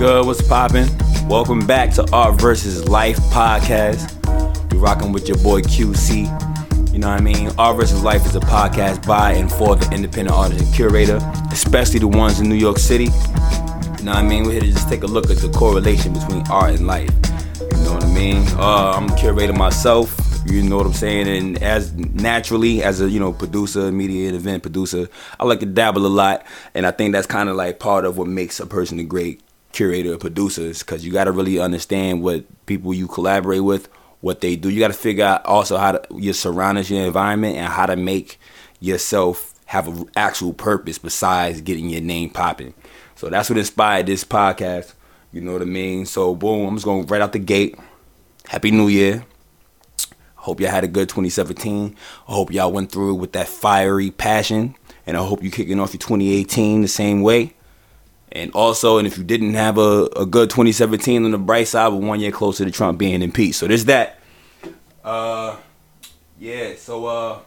good? What's poppin'? Welcome back to Art versus Life podcast. We rocking with your boy QC. You know what I mean? Art versus Life is a podcast by and for the independent artist and curator, especially the ones in New York City. You know what I mean? We're here to just take a look at the correlation between art and life. You know what I mean? Uh, I'm a curator myself. You know what I'm saying? And as naturally as a you know producer, media event producer, I like to dabble a lot, and I think that's kind of like part of what makes a person a great curator or producer, because you got to really understand what people you collaborate with, what they do. You got to figure out also how to your surroundings, your environment, and how to make yourself have an actual purpose besides getting your name popping. So that's what inspired this podcast. You know what I mean? So boom, I'm just going right out the gate. Happy New Year. Hope y'all had a good 2017. I hope y'all went through with that fiery passion. And I hope you're kicking off your 2018 the same way. And also, and if you didn't have a, a good 2017 on the bright side, we're one year closer to Trump being in peace. So there's that. Uh, yeah. So uh,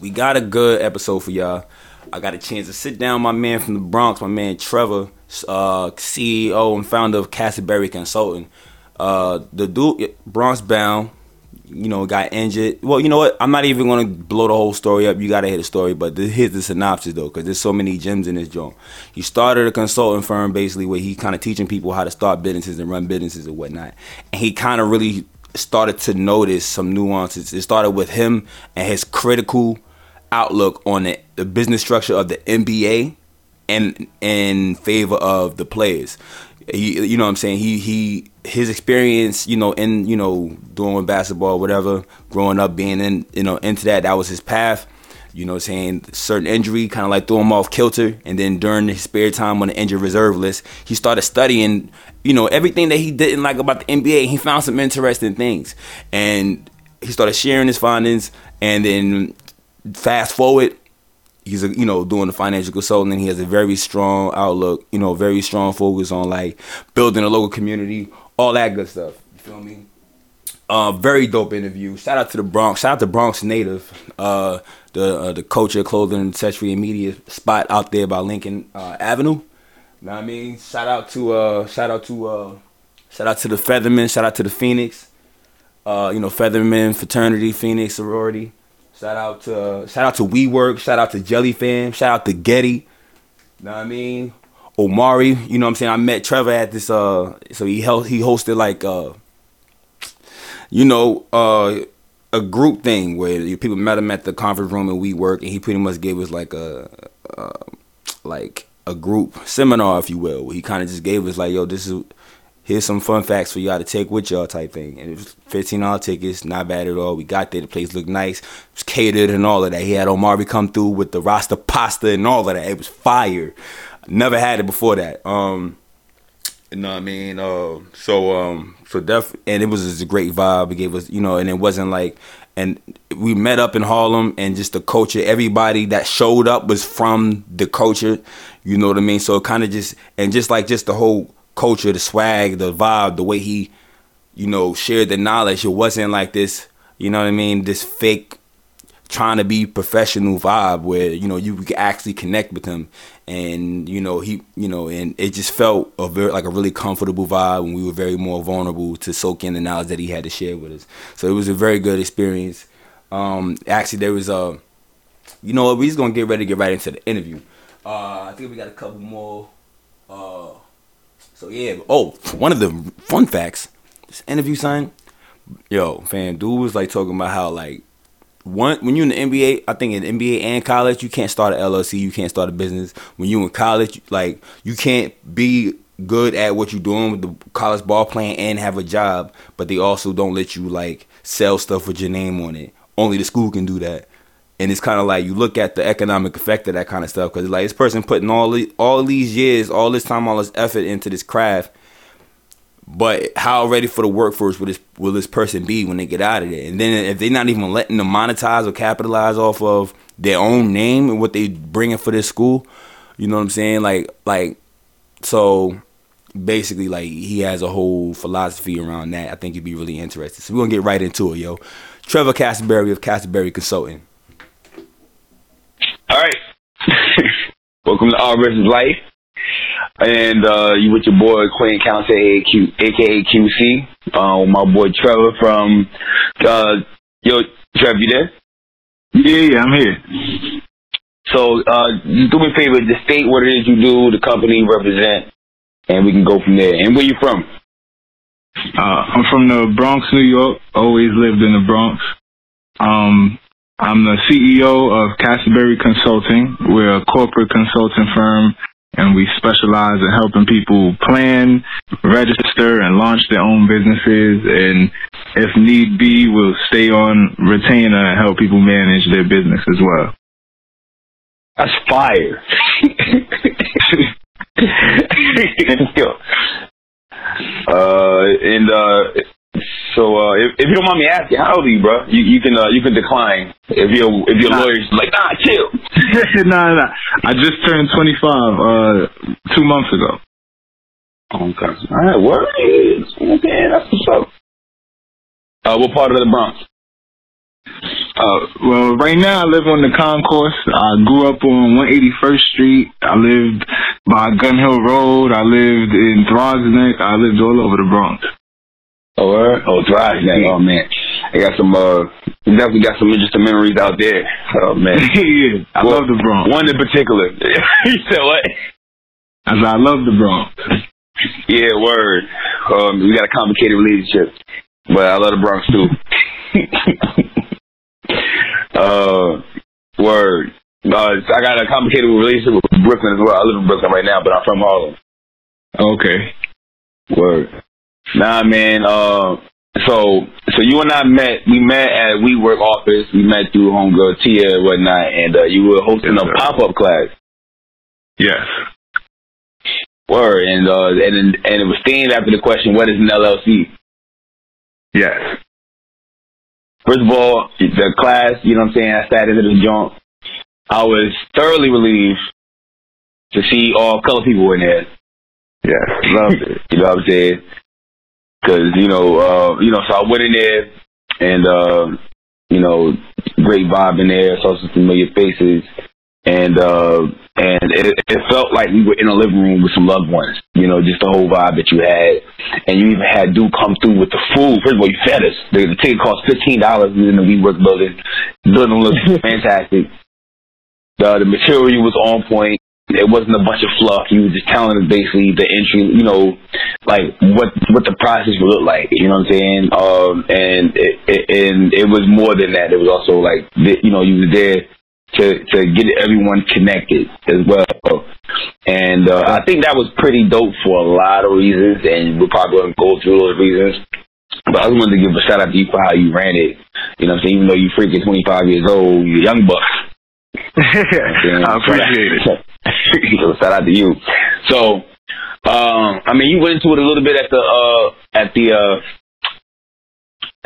we got a good episode for y'all. I got a chance to sit down my man from the Bronx, my man Trevor, uh, CEO and founder of Castleberry Consulting. Uh, the dude, Bronx bound, you know, got injured. Well, you know what? I'm not even gonna blow the whole story up. You gotta hear the story, but here's the synopsis though, because there's so many gems in this joint. He started a consulting firm basically where he kind of teaching people how to start businesses and run businesses and whatnot. And he kind of really started to notice some nuances. It started with him and his critical outlook on the, the business structure of the NBA and in favor of the players. He, you know what I'm saying? He he his experience, you know, in you know doing basketball, whatever, growing up, being in you know into that, that was his path. You know, saying certain injury kind of like threw him off kilter, and then during his spare time on the injured reserve list, he started studying, you know, everything that he didn't like about the NBA. He found some interesting things, and he started sharing his findings. And then fast forward, he's a, you know doing the financial consulting. He has a very strong outlook, you know, very strong focus on like building a local community, all that good stuff. You feel me? Uh, very dope interview. Shout out to the Bronx. Shout out to Bronx native, uh, the uh, the culture, clothing, accessory, and media spot out there by Lincoln uh, Avenue. Know what I mean? Shout out to uh, shout out to uh, shout out to the Featherman. Shout out to the Phoenix. You know, Featherman fraternity, Phoenix sorority. Shout out to shout out to WeWork. Shout out to Jelly Fam. Shout out to Getty. You know what I mean? Omari. You know what I'm saying? I met Trevor at this. Uh, so he held he hosted like uh, you know, uh, a group thing where people met him at the conference room and WeWork, and he pretty much gave us like a, uh, like a group seminar, if you will. He kind of just gave us like, yo, this is here's some fun facts for y'all to take with y'all type thing. And it was fifteen dollar tickets, not bad at all. We got there, the place looked nice, it was catered and all of that. He had Omari come through with the Rasta pasta and all of that. It was fire. Never had it before that. Um, you know what I mean? Uh, so um, so def and it was just a great vibe. It gave us, you know, and it wasn't like and we met up in Harlem and just the culture, everybody that showed up was from the culture, you know what I mean? So it kind of just and just like just the whole culture, the swag, the vibe, the way he, you know, shared the knowledge. It wasn't like this, you know what I mean, this fake trying to be professional vibe where, you know, you could actually connect with him. And, you know, he you know, and it just felt a very like a really comfortable vibe and we were very more vulnerable to soak in the knowledge that he had to share with us. So it was a very good experience. Um actually there was a you know what, we're just gonna get ready to get right into the interview. Uh I think we got a couple more uh so yeah. Oh, one of the fun facts. This interview sign. Yo, fam, dude was like talking about how like one when you're in the NBA, I think in NBA and college, you can't start an LLC, you can't start a business. When you in college, like you can't be good at what you're doing with the college ball playing and have a job, but they also don't let you like sell stuff with your name on it. Only the school can do that and it's kind of like you look at the economic effect of that kind of stuff because like this person putting all all these years, all this time, all this effort into this craft, but how ready for the workforce will this will this person be when they get out of there? And then if they're not even letting them monetize or capitalize off of their own name and what they bringing for this school, you know what I'm saying? Like like so basically like he has a whole philosophy around that. I think you'd be really interested. So we're gonna get right into it, yo. Trevor Castleberry of Castleberry Consulting. All right. Welcome to Art versus Life. and uh, you with your boy Quinn County, aka QC, uh, with my boy Trevor from. Uh, yo, Trevor, you there? Yeah, yeah, I'm here. So, uh, do me a favor, just state what it is you do, the company you represent, and we can go from there. And where you from? Uh, I'm from the Bronx, New York. Always lived in the Bronx. Um, I'm the CEO of Castleberry Consulting. We're a corporate consulting firm and we specialize in helping people plan, register, and launch their own businesses. And if need be, we'll stay on retainer and help people manage their business as well. That's fire. uh, and uh, so uh, if, if you don't mind me asking, how old are you, bro? You, you can uh, you can decline if your if your nah. lawyer's like, nah, chill. nah, nah. I just turned 25 uh, two months ago. Okay. All right. Word. Okay, that's what's up. Uh, what part of the Bronx? Uh, well, right now I live on the concourse. I grew up on 181st Street. I lived by Gun Hill Road. I lived in Neck. I lived all over the Bronx. Oh, uh, oh, Throggs Neck. Oh man, I got some. Uh, definitely got some interesting memories out there. Oh man, yeah, I well, love the Bronx. One in particular. you said what? I said I love the Bronx. Yeah, word. Um, we got a complicated relationship, but I love the Bronx too. uh, word. Uh, I got a complicated relationship with Brooklyn as well. I live in Brooklyn right now, but I'm from Harlem. Okay. Word. Nah, man. Uh, so so you and I met. We met at WeWork office. We met through homegirl Tia and whatnot, and uh, you were hosting yes, a pop up class. Yes. Word and uh and and it was themed after the question, "What is an LLC?" Yes. First of all, the class, you know what I'm saying, I sat into the junk. I was thoroughly relieved to see all color people in there. Yes, loved it. You know what I'm saying? Cause, you know, uh, you know, so I went in there and, uh, you know, great vibe in there, saw some familiar faces. And, uh, and it, it felt like we were in a living room with some loved ones, you know, just the whole vibe that you had. And you even had dude come through with the food. First of all, you fed us. The, the ticket cost $15 in the WeWork building. Building looked fantastic. The, the material was on point. It wasn't a bunch of fluff. He was just telling us basically the entry, you know, like what what the process would look like. You know what I'm saying? Um, and it, it, and it was more than that. It was also like you know you was there to to get everyone connected as well. And uh, I think that was pretty dope for a lot of reasons, and we're probably going to go through those reasons. But I just wanted to give a shout out to you for how you ran it. You know what I'm saying? Even though you're freaking 25 years old, you're young buck. I appreciate it. so shout out to you. So, um, I mean, you went into it a little bit at the uh, at the uh,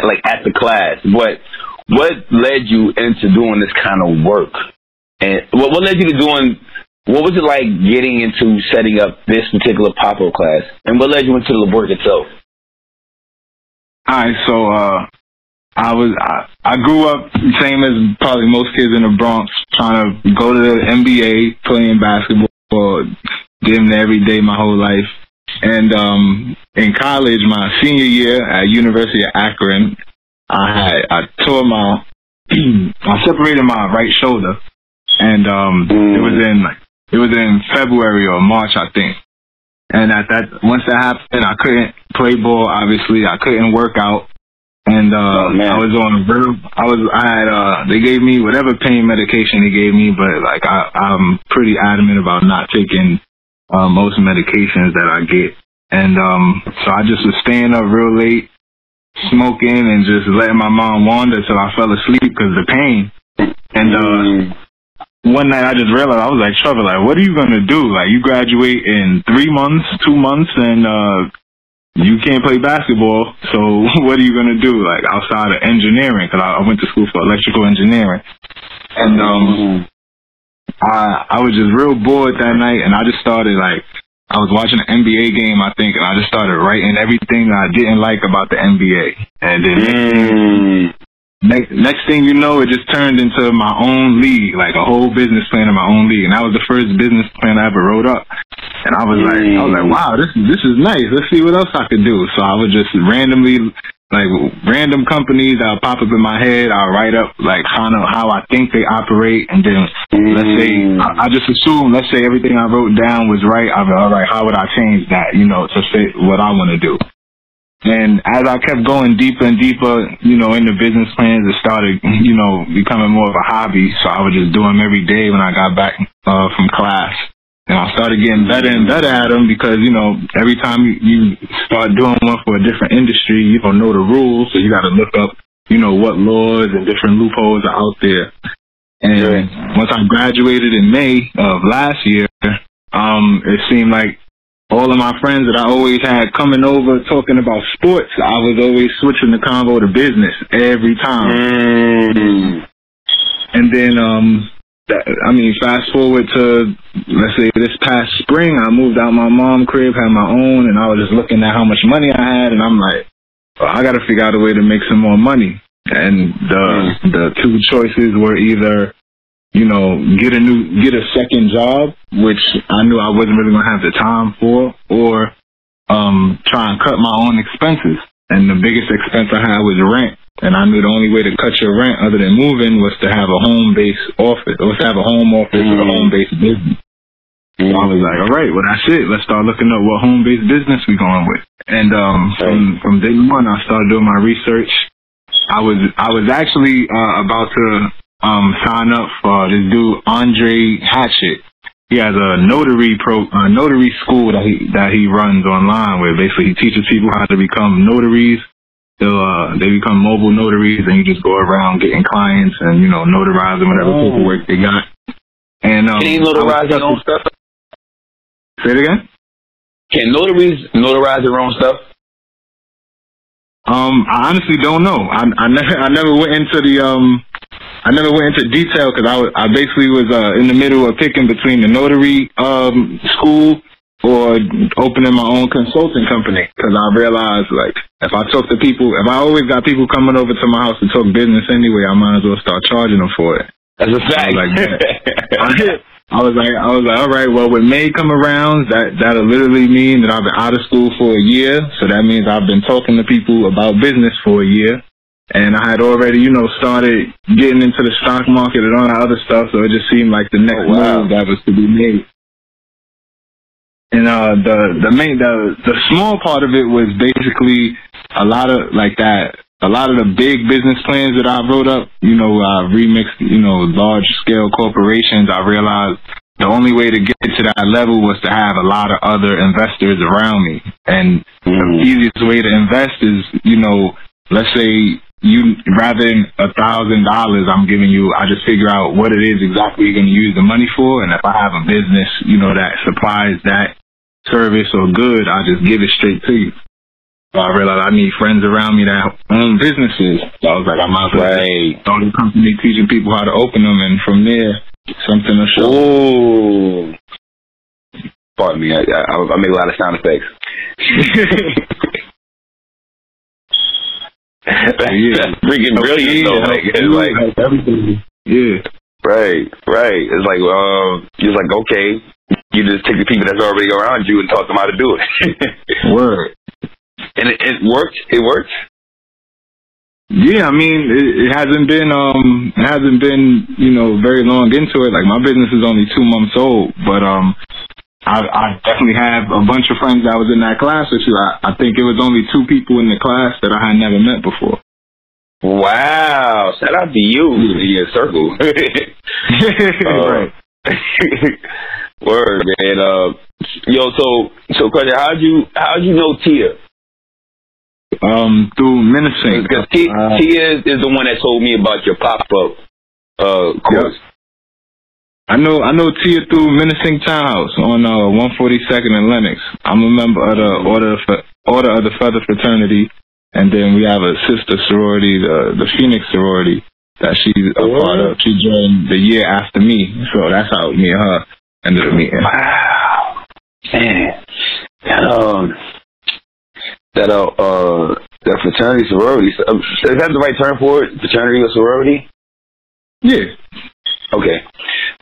like at the class, but what led you into doing this kind of work? And what what led you to doing? What was it like getting into setting up this particular pop up class? And what led you into the work itself? All right, so uh, I was I, I grew up same as probably most kids in the Bronx, trying to go to the NBA, playing basketball, gym every day my whole life. And um in college, my senior year at University of Akron, I had I tore my I separated my right shoulder, and um it was in it was in February or March, I think. And at that once that happened, I couldn't play ball. Obviously, I couldn't work out. And uh, oh, I was on real. I was. I had. Uh, they gave me whatever pain medication they gave me, but like I, I'm pretty adamant about not taking uh, most medications that I get. And um, so I just was staying up real late, smoking, and just letting my mom wander till I fell asleep because the pain. And uh, mm. one night I just realized I was like, Trevor, like, what are you gonna do? Like, you graduate in three months, two months, and uh, you can't play basketball, so what are you gonna do? Like outside of engineering, because I, I went to school for electrical engineering, and um, I I was just real bored that night, and I just started like I was watching an NBA game, I think, and I just started writing everything I didn't like about the NBA, and then. Mm. Next, next thing you know, it just turned into my own league, like a whole business plan of my own league. And that was the first business plan I ever wrote up. And I was like, I was like, wow, this this is nice. Let's see what else I could do. So I would just randomly, like, random companies that'll pop up in my head. I'll write up like kind of how I think they operate, and then let's say I, I just assume, let's say everything I wrote down was right. I'm like, all right, how would I change that, you know, to fit what I want to do? And as I kept going deeper and deeper, you know, in the business plans, it started, you know, becoming more of a hobby. So I would just do them every day when I got back uh, from class. And I started getting better and better at them because, you know, every time you, start doing one for a different industry, you don't know the rules. So you got to look up, you know, what laws and different loopholes are out there. And once I graduated in May of last year, um, it seemed like all of my friends that I always had coming over talking about sports, I was always switching the convo to business every time. Mm. And then, um, that, I mean, fast forward to let's say this past spring, I moved out my mom crib, had my own, and I was just looking at how much money I had, and I'm like, well, I got to figure out a way to make some more money. And the mm. the two choices were either you know, get a new, get a second job, which I knew I wasn't really gonna have the time for, or um, try and cut my own expenses. And the biggest expense I had was rent. And I knew the only way to cut your rent other than moving was to have a home based office, or to have a home office mm-hmm. with a home based business. So I was like, all right, well that's it. Let's start looking up what home based business we going with. And um, from from day one, I started doing my research. I was I was actually uh, about to um, sign up for this dude Andre Hatchett. He has a notary pro a notary school that he that he runs online where basically he teaches people how to become notaries. They'll uh, they become mobile notaries and you just go around getting clients and you know notarizing whatever oh. paperwork they got. And um, can he notarize their own stuff? Say it again. Can notaries notarize their own stuff? Um, I honestly don't know. I I never I never went into the um I never went into detail because I, was, I basically was uh, in the middle of picking between the notary um, school or opening my own consulting company because I realized like if I talk to people, if I always got people coming over to my house to talk business anyway, I might as well start charging them for it. That's a fact. I was like, I was like, I was like, all right, well, when May come around, that that'll literally mean that I've been out of school for a year. So that means I've been talking to people about business for a year and I had already, you know, started getting into the stock market and all that other stuff. So it just seemed like the next oh, wow. move that was to be made. And uh, the the main the the small part of it was basically a lot of like that. A lot of the big business plans that I wrote up, you know, I remixed, you know, large scale corporations. I realized the only way to get to that level was to have a lot of other investors around me. And mm. the easiest way to invest is, you know, let's say you rather than a thousand dollars I'm giving you, I just figure out what it is exactly you're gonna use the money for and if I have a business, you know, that supplies that service or good, I just give it straight to you. So I realized I need friends around me that own businesses. So I was like, I might as well right. start a company teaching people how to open them and from there something to show. Oh Pardon me, I, I, I made a lot of sound effects. yeah. freaking brilliant though. Like, it's like everything. Yeah. Right, right. It's like, um, you're like, okay, you just take the people that's already around you and taught them how to do it. Word. And it, it worked. It worked. Yeah, I mean, it, it hasn't been, um, it hasn't been, you know, very long into it. Like my business is only two months old, but um, I, I definitely have a bunch of friends that was in that class with you. I, I think it was only two people in the class that I had never met before. Wow! Shout out to you in your circle. uh, right. Word, man. Uh, yo, so so question, how'd you how'd you know Tia? Um, through menacing. Because Tia, uh, Tia is the one that told me about your pop up uh course. Yeah. I know I know Tia through Menacing Townhouse on uh, 142nd and Lenox. I'm a member of the Order of, Order of the Feather Fraternity, and then we have a sister sorority, the the Phoenix sorority, that she's a oh, part of. She joined the year after me, so that's how me and her ended up meeting. Wow, man, that um, that uh, uh that fraternity sorority. Um, is that the right term for it? Fraternity or sorority? Yeah. Okay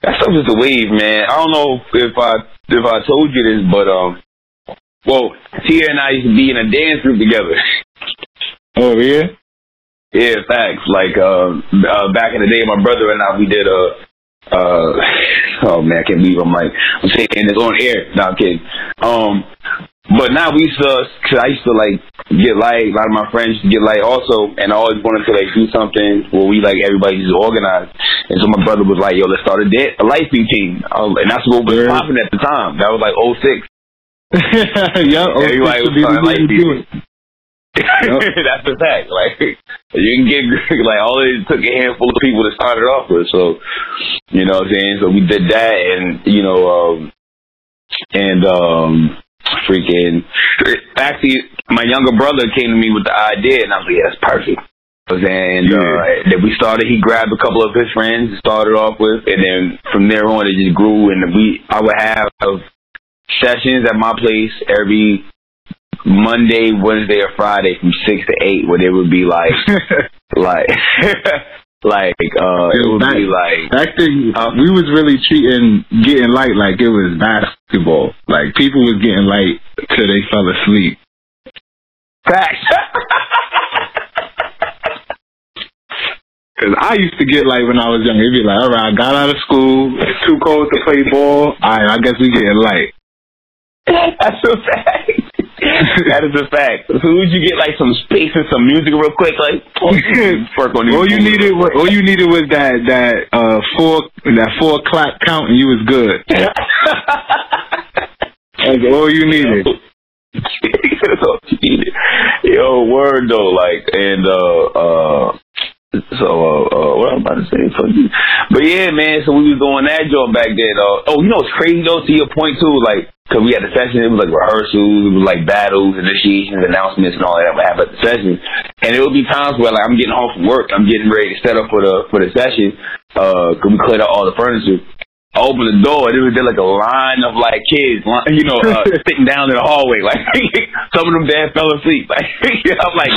that stuff is the wave, man. I don't know if I if I told you this, but um, well, Tia and I used to be in a dance group together. Oh yeah. Yeah, facts. Like uh, uh back in the day, my brother and I we did a. Uh, oh man, I can't believe I'm like I'm saying this on air. No, I'm kidding. Um, but now we used to, cause I used to like get light. A lot of my friends used to get light also, and I always wanted to like do something where we like everybody just organized. And so my brother was like, "Yo, let's start a, de- a light beat team," um, and that's what was yeah. popping at the time. That was like 06. yeah, everybody was starting light beat. Yep. that's the fact. Like you can get like all it took a handful of people to start it off with. So you know what I'm saying. So we did that, and you know, um, and um freaking actually my younger brother came to me with the idea and I was like, Yeah, that's perfect. And yeah. uh, then we started. He grabbed a couple of his friends, started off with, and then from there on, it just grew. And we, I would have sessions at my place every Monday, Wednesday, or Friday from six to eight, where they would be like, like, like uh it would back, be like back then uh, we was really treating getting light like it was basketball. Like people was getting light till they fell asleep. Facts. Cause I used to get like when I was young, it'd be like, all right, I got out of school, it's too cold to play ball. All right, I guess we getting light. That's so fact. that is a fact. So would you get like some space and some music real quick, like work on all you needed. Was, all you needed was that that uh four that four clap count, and you was good. That's all you needed. Yo, word though, like, and uh, uh, so, uh, uh, what I'm about to say, for you. But yeah, man, so we was doing that job back then. Uh, oh, you know what's crazy though, to your point too, like, cause we had the session, it was like rehearsals, it was like battles, initiations, announcements and all that would have at the session. And it would be times where like I'm getting home from work, I'm getting ready to set up for the, for the session, uh, cause we cleared out all the furniture. I opened the door, and there was there like a line of like kids, you know, uh, sitting down in the hallway. Like some of them dad fell asleep. Like I'm like,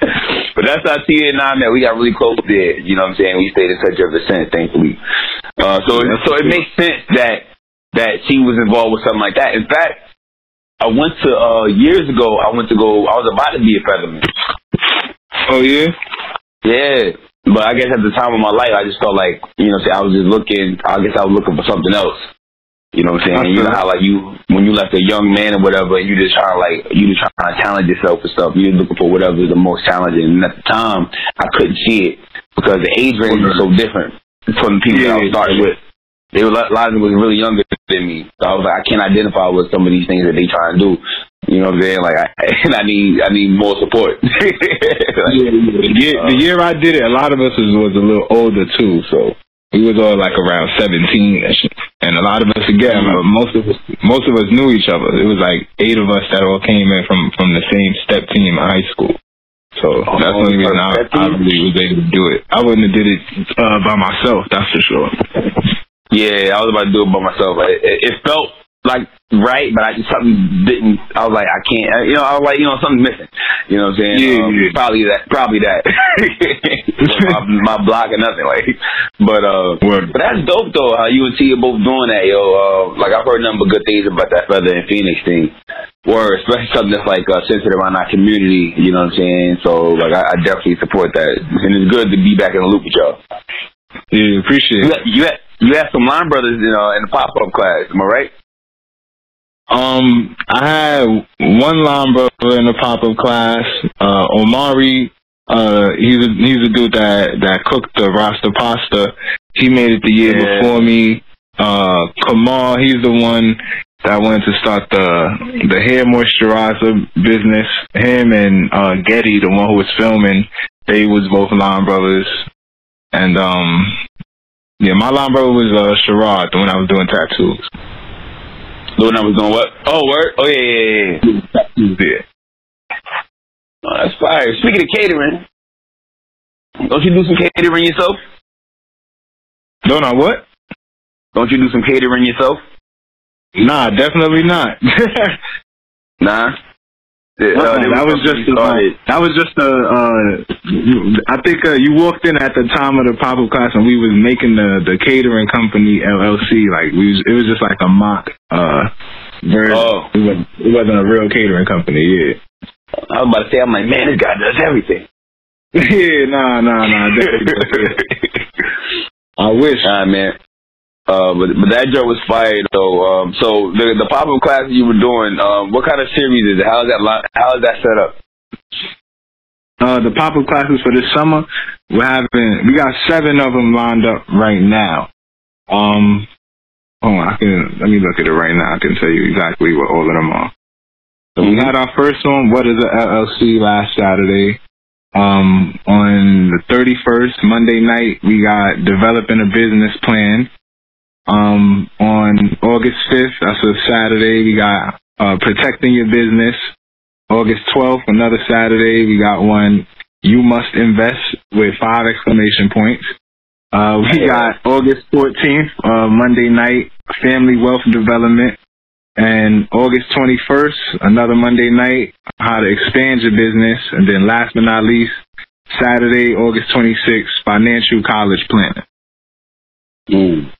but that's how Tia and I met. We got really close there. You know what I'm saying? We stayed in touch ever since, thankfully. Uh, so so it makes sense that that she was involved with something like that. In fact, I went to uh years ago. I went to go. I was about to be a featherman. Oh yeah. Yeah, but I guess at the time of my life, I just felt like you know, I was just looking. I guess I was looking for something else. You know what I'm saying? You know how like you when you left a young man or whatever, you just trying to like you just trying to challenge yourself and stuff. You're looking for whatever is the most challenging. And at the time, I couldn't see it because the age range was so different from the people yeah, that I starting with. They were a lot of them was really younger than me. So I was like, I can't identify with some of these things that they try and do. You know what I'm saying? Like, I, and I need, I need more support. like, yeah, the, year, the year I did it, a lot of us was, was a little older too. So we was all like around 17 and a lot of us again mm-hmm. most of us most of us knew each other. It was like eight of us that all came in from from the same step team in high school. So oh, that's the only reason I, I really was able to do it. I wouldn't have did it uh, by myself that's for sure. Yeah i was about to do it by myself it, it felt like right, but I just something didn't. I was like, I can't. You know, I was like, you know, something's missing. You know what I'm saying? Yeah, um, yeah. Probably that. Probably that. my, my block or nothing. Like, but uh, Word. but that's dope though. How you and T are both doing that, yo. Uh, like I've heard nothing but good things about that Feather and Phoenix thing. Word, especially something that's like uh, centered around our community. You know what I'm saying? So like, I, I definitely support that, and it's good to be back in the loop with y'all. Yeah, appreciate you it. you had, you had some line brothers, you know, in the pop up class. Am I right? Um, I had one line brother in the pop up class. Uh, Omari, uh, he's a, he's a dude that that cooked the Rasta pasta. He made it the year yeah. before me. Uh, Kamal, he's the one that wanted to start the the hair moisturizer business. Him and uh, Getty, the one who was filming, they was both line brothers. And um, yeah, my line brother was uh, Sherrod, the one I was doing tattoos. The one I was doing what? Oh, word? Oh, yeah, yeah, yeah. yeah. Oh, that's fire. Speaking of catering, don't you do some catering yourself? Don't I what? Don't you do some catering yourself? Nah, definitely not. nah? Uh, uh, that was just a, uh, that was just a. Uh, I think uh, you walked in at the time of the pop up class, and we was making the the catering company LLC. Like we, was, it was just like a mock. Uh, version. Oh, it wasn't, it wasn't a real catering company. Yeah. I was about to say, I'm like, man, this guy does everything. yeah, nah, nah, nah. I wish. Nah, man. Uh, but but that joke was fired though. Um, so the the pop up class you were doing, um, what kind of series is it? How is that how is that set up? Uh, the pop up classes for this summer, we're having we got seven of them lined up right now. Um, oh, I can let me look at it right now. I can tell you exactly what all of them are. So we had our first one. What is a LLC last Saturday? Um, on the 31st, Monday night, we got developing a business plan. Um, on August 5th, that's a Saturday, we got uh, Protecting Your Business. August 12th, another Saturday, we got one, You Must Invest with five exclamation points. Uh, we got August 14th, uh, Monday night, Family Wealth Development. And August 21st, another Monday night, How to Expand Your Business. And then last but not least, Saturday, August 26th, Financial College Planning. Mm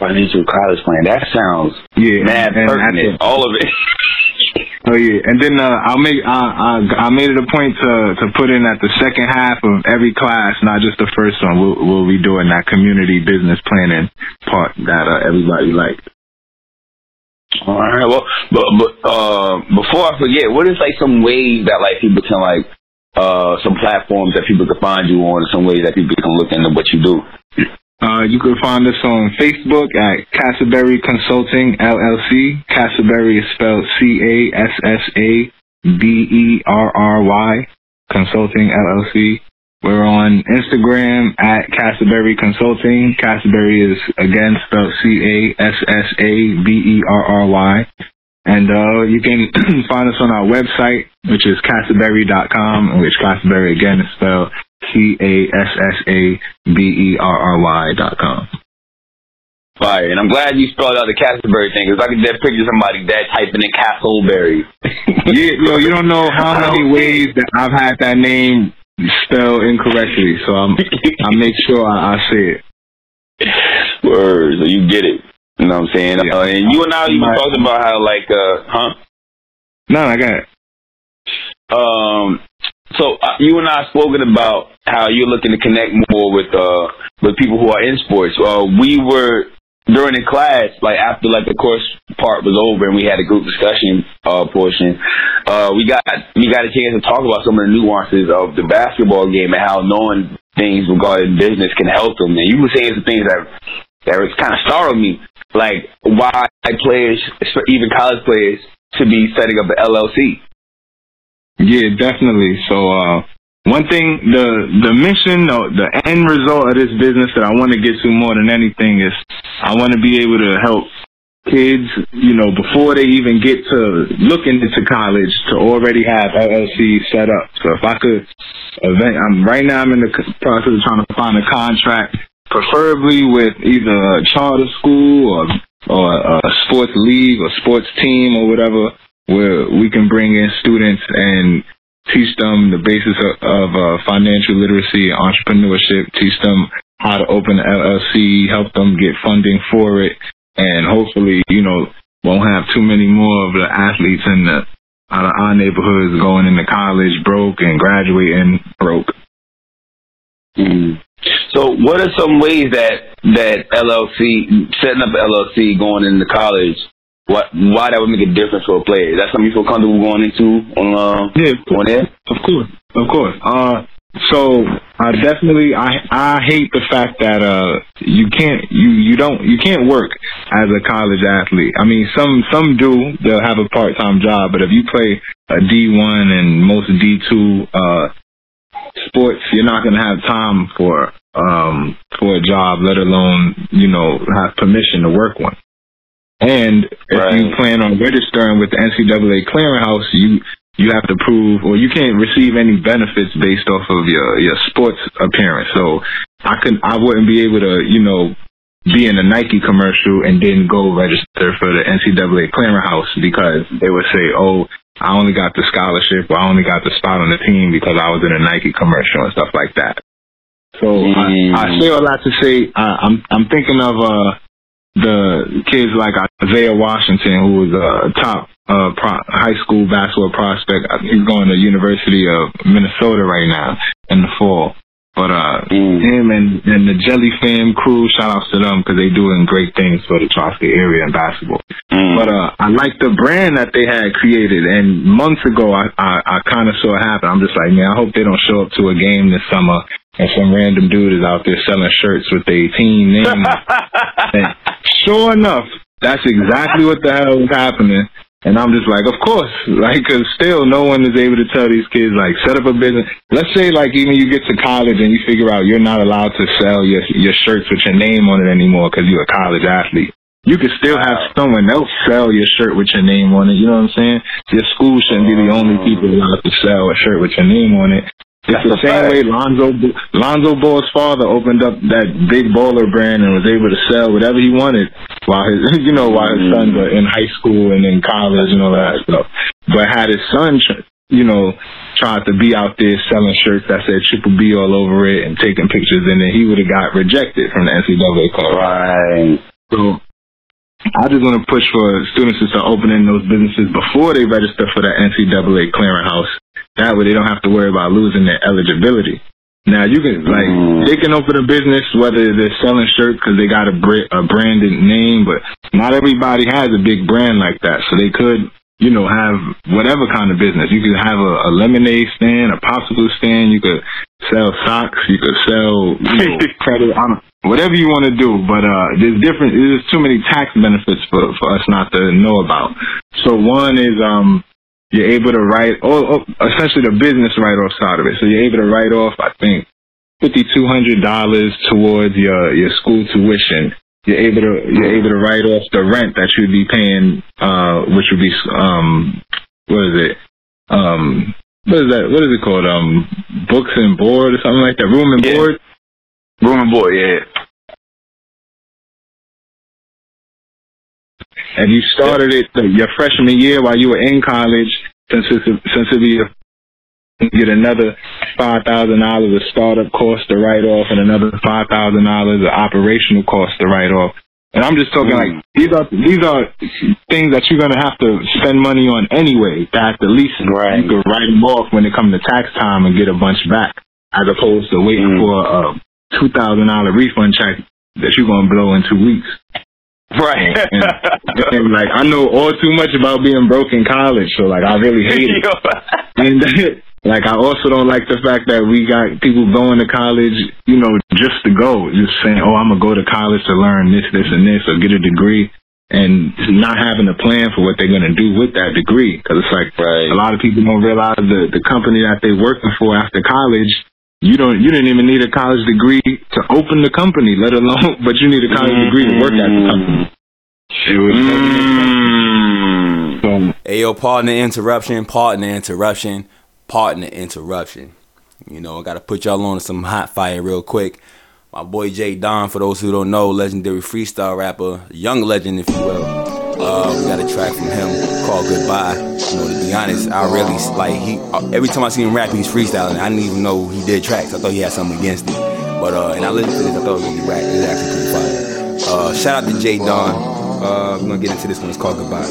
financial college plan. That sounds yeah, mad and, pertinent. all of it. oh yeah, and then uh, I'll make I, I I made it a point to to put in at the second half of every class, not just the first one. We'll we'll be doing that community business planning part that uh, everybody liked. All right. Well, but but uh, before I forget, what is like some ways that like people can like uh some platforms that people can find you on, some ways that people can look into what you do. Uh, you can find us on Facebook at Cassaberry Consulting LLC. Cassaberry is spelled C A S S A B E R R Y Consulting LLC. We're on Instagram at Cassaberry Consulting. Cassaberry is again spelled C A S S A B E R R Y. And uh, you can find us on our website, which is cassaberry.com, which Cassaberry again is spelled C A S S A B E R R Y dot com. Fire. And I'm glad you spelled out the Castleberry thing because I could just picture somebody that typing in Castleberry. yeah, yo, you don't know how many ways that I've had that name spelled incorrectly, so I'm I make sure I, I say it. Words, so you get it. You know what I'm saying? Yeah. Uh, and you and I, were talking about how like, uh, huh? No, I got it. Um, so uh, you and I have spoken about how you're looking to connect more with uh with people who are in sports. Uh, we were during the class, like after like the course part was over and we had a group discussion uh portion, uh we got we got a chance to talk about some of the nuances of the basketball game and how knowing things regarding business can help them. And you were saying some things that that was kind of startled me, like why players, even college players, should be setting up an LLC. Yeah, definitely. So, uh, one thing, the the mission, the, the end result of this business that I want to get to more than anything is I want to be able to help kids, you know, before they even get to looking into college to already have LLC set up. So if I could, event, I'm right now I'm in the process of trying to find a contract, preferably with either a charter school or or a sports league or sports team or whatever where we can bring in students and teach them the basis of, of uh, financial literacy, entrepreneurship, teach them how to open an LLC, help them get funding for it, and hopefully, you know, won't have too many more of the athletes in the out of our neighborhoods going into college broke and graduating broke. Mm. So, what are some ways that that LLC setting up LLC going into college what why that would make a difference for a player. Is that something you feel comfortable going into on uh yeah, on there? Of course. Of course. Uh so I definitely I I hate the fact that uh you can't you you don't you can't work as a college athlete. I mean some some do they'll have a part time job, but if you play a D one and most D two uh sports, you're not gonna have time for um for a job, let alone you know have permission to work one. And if right. you plan on registering with the NCAA clearinghouse, you you have to prove, or you can't receive any benefits based off of your your sports appearance. So I could I wouldn't be able to, you know, be in a Nike commercial and then go register for the NCAA clearinghouse because they would say, oh, I only got the scholarship or I only got the spot on the team because I was in a Nike commercial and stuff like that. So I, I say all that to say I, I'm I'm thinking of uh the kids like Isaiah Washington, who was a top uh, pro- high school basketball prospect. He's going to University of Minnesota right now in the fall. But uh, mm. him and, and the Jelly Fam crew, shout outs to them because they're doing great things for the Tri-State area in basketball. Mm. But uh, I like the brand that they had created, and months ago I I, I kind of saw it happen. I'm just like, man, I hope they don't show up to a game this summer and some random dude is out there selling shirts with their team name. and sure enough, that's exactly what the hell was happening. And I'm just like, of course, like, cause still no one is able to tell these kids, like, set up a business. Let's say, like, even you get to college and you figure out you're not allowed to sell your, your shirts with your name on it anymore cause you're a college athlete. You could still have someone else sell your shirt with your name on it. You know what I'm saying? Your school shouldn't be the only people allowed to sell a shirt with your name on it. It's the same way Lonzo Lonzo Ball's father opened up that big baller brand and was able to sell whatever he wanted while his you know while his sons were in high school and in college and all that stuff. But had his son you know tried to be out there selling shirts that said Triple B all over it and taking pictures and then he would have got rejected from the NCAA club. Right. So I just want to push for students to start opening those businesses before they register for the NCAA clearinghouse that way they don't have to worry about losing their eligibility. Now you can like mm. they can open a business whether they're selling shirts because they got a, a branded name, but not everybody has a big brand like that. So they could, you know, have whatever kind of business. You could have a, a lemonade stand, a popsicle stand. You could sell socks. You could sell you know, credit whatever you want to do. But uh, there's different. There's too many tax benefits for for us not to know about. So one is um you're able to write, or, or essentially the business write-off side of it. So you're able to write off, I think, fifty-two hundred dollars towards your your school tuition. You're able to you're able to write off the rent that you'd be paying, uh, which would be um, what is it? Um, what is that? What is it called? Um, books and board or something like that. Room and yeah. board. Room and board, yeah. And you started it your freshman year while you were in college, since it's since it be get another five thousand dollars of startup cost to write off, and another five thousand dollars of operational cost to write off. And I'm just talking mm. like these are these are things that you're gonna have to spend money on anyway. That at least right. you could write them off when it comes to tax time and get a bunch back, as opposed to waiting mm. for a two thousand dollar refund check that you're gonna blow in two weeks. Right. and, and, like I know all too much about being broke in college, so like I really hate it. and like I also don't like the fact that we got people going to college, you know, just to go, just saying, "Oh, I'm gonna go to college to learn this, this, and this, or get a degree." And not having a plan for what they're gonna do with that degree, because it's like right. a lot of people don't realize the the company that they're working for after college you don't you didn't even need a college degree to open the company, let alone but you need a college degree to work at the company. mm. hey yo, partner interruption, partner interruption, partner interruption. You know, I gotta put y'all on some hot fire real quick. My boy Jay Don, for those who don't know, legendary freestyle rapper, young legend if you will. Uh, we got a track from him called Goodbye. You know, to be honest, I really like he. Every time I see him rap, he's freestyling. I didn't even know he did tracks. I thought he had something against it. But uh, and I listened to this, I thought it was gonna be rap. It's actually pretty fire. Uh, shout out to Jay Don. Uh, we're gonna get into this one. It's called Goodbye.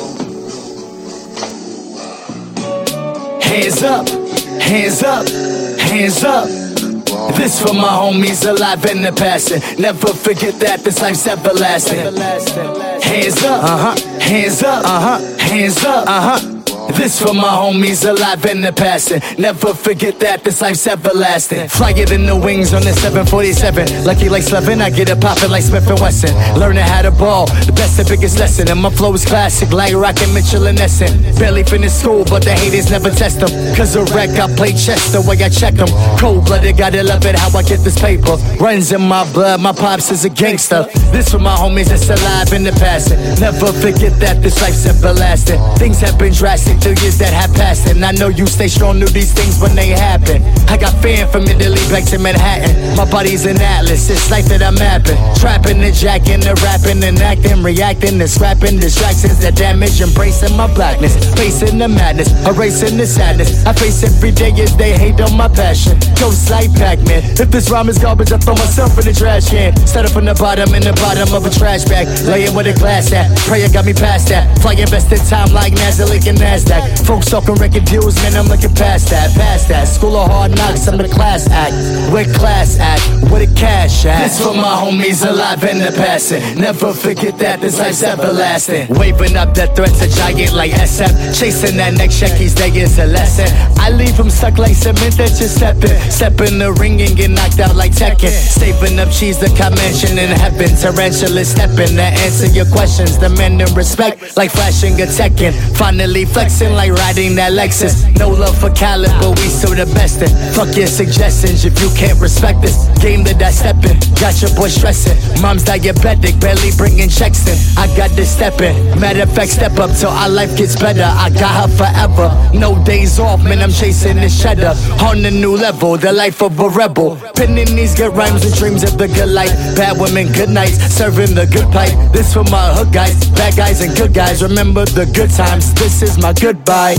Hands up, hands up, hands up. This for my homies alive in the past. Never forget that this life's everlasting. Hands up, uh huh. Hands up, uh huh. Hands up, uh huh. This for my homies alive in the past. Never forget that this life's everlasting. Flyer than the wings on the 747. Lucky like Slevin, I get it poppin' like Smith and Wesson. Learning how to ball, the best and biggest lesson. And my flow is classic, like Rockin' Mitchell and Essen. Barely finished school, but the haters never test them. Cause a wreck, I play chess the way I check them. Cold blooded, gotta love it how I get this paper. Runs in my blood, my pops is a gangster. This for my homies that's alive in the past. Never forget that this life's everlasting. Things have been drastic through years that have passed, and I know you stay strong through these things when they happen. I got fan from Italy back to Manhattan. My body's an atlas, it's life that I'm mapping. Trapping and jacking, the rapping and acting, reacting and scrapping distractions that damage, embracing my blackness, facing the madness, erasing the sadness. I face every day as they hate on my passion. Ghost like Pac-Man. If this rhyme is garbage, I throw myself in the trash can. Start from the bottom in the bottom of a trash bag, laying with a glass at. Prayer got me past that. Fly invested time like Nasdaq and Nasdaq. Folks talking record deals, man, I'm looking past that, past that. School of hard knocks, I'm in the class act. With class act, with a cash act. This for my homies alive in the passing. Never forget that this life's everlasting. Waving up that threats, a giant like SF. Chasing that next check, each day is a lesson. I leave them stuck like cement that you're stepping. Step in the ring and get knocked out like Tekken. Saving up cheese, the mention in heaven. Tarantula stepping to answer your questions. Demanding respect like flashing a Tekken. Finally flexing like riding that Lexus. No love for but we still the best. In. Fuck your suggestions if you can't respect this game that I step in. Got your boy stressing. Mom's diabetic, barely bringing checks in. I got this in. Matter of fact, step up till our life gets better. I got her forever. No days off, man. I'm chasing this cheddar. On a new level, the life of a rebel. Pinning these good rhymes and dreams of the good life. Bad women, good nights. Serving the good pipe. This for my hood guys. Bad guys and good guys. Remember the good times. This is my goodbye.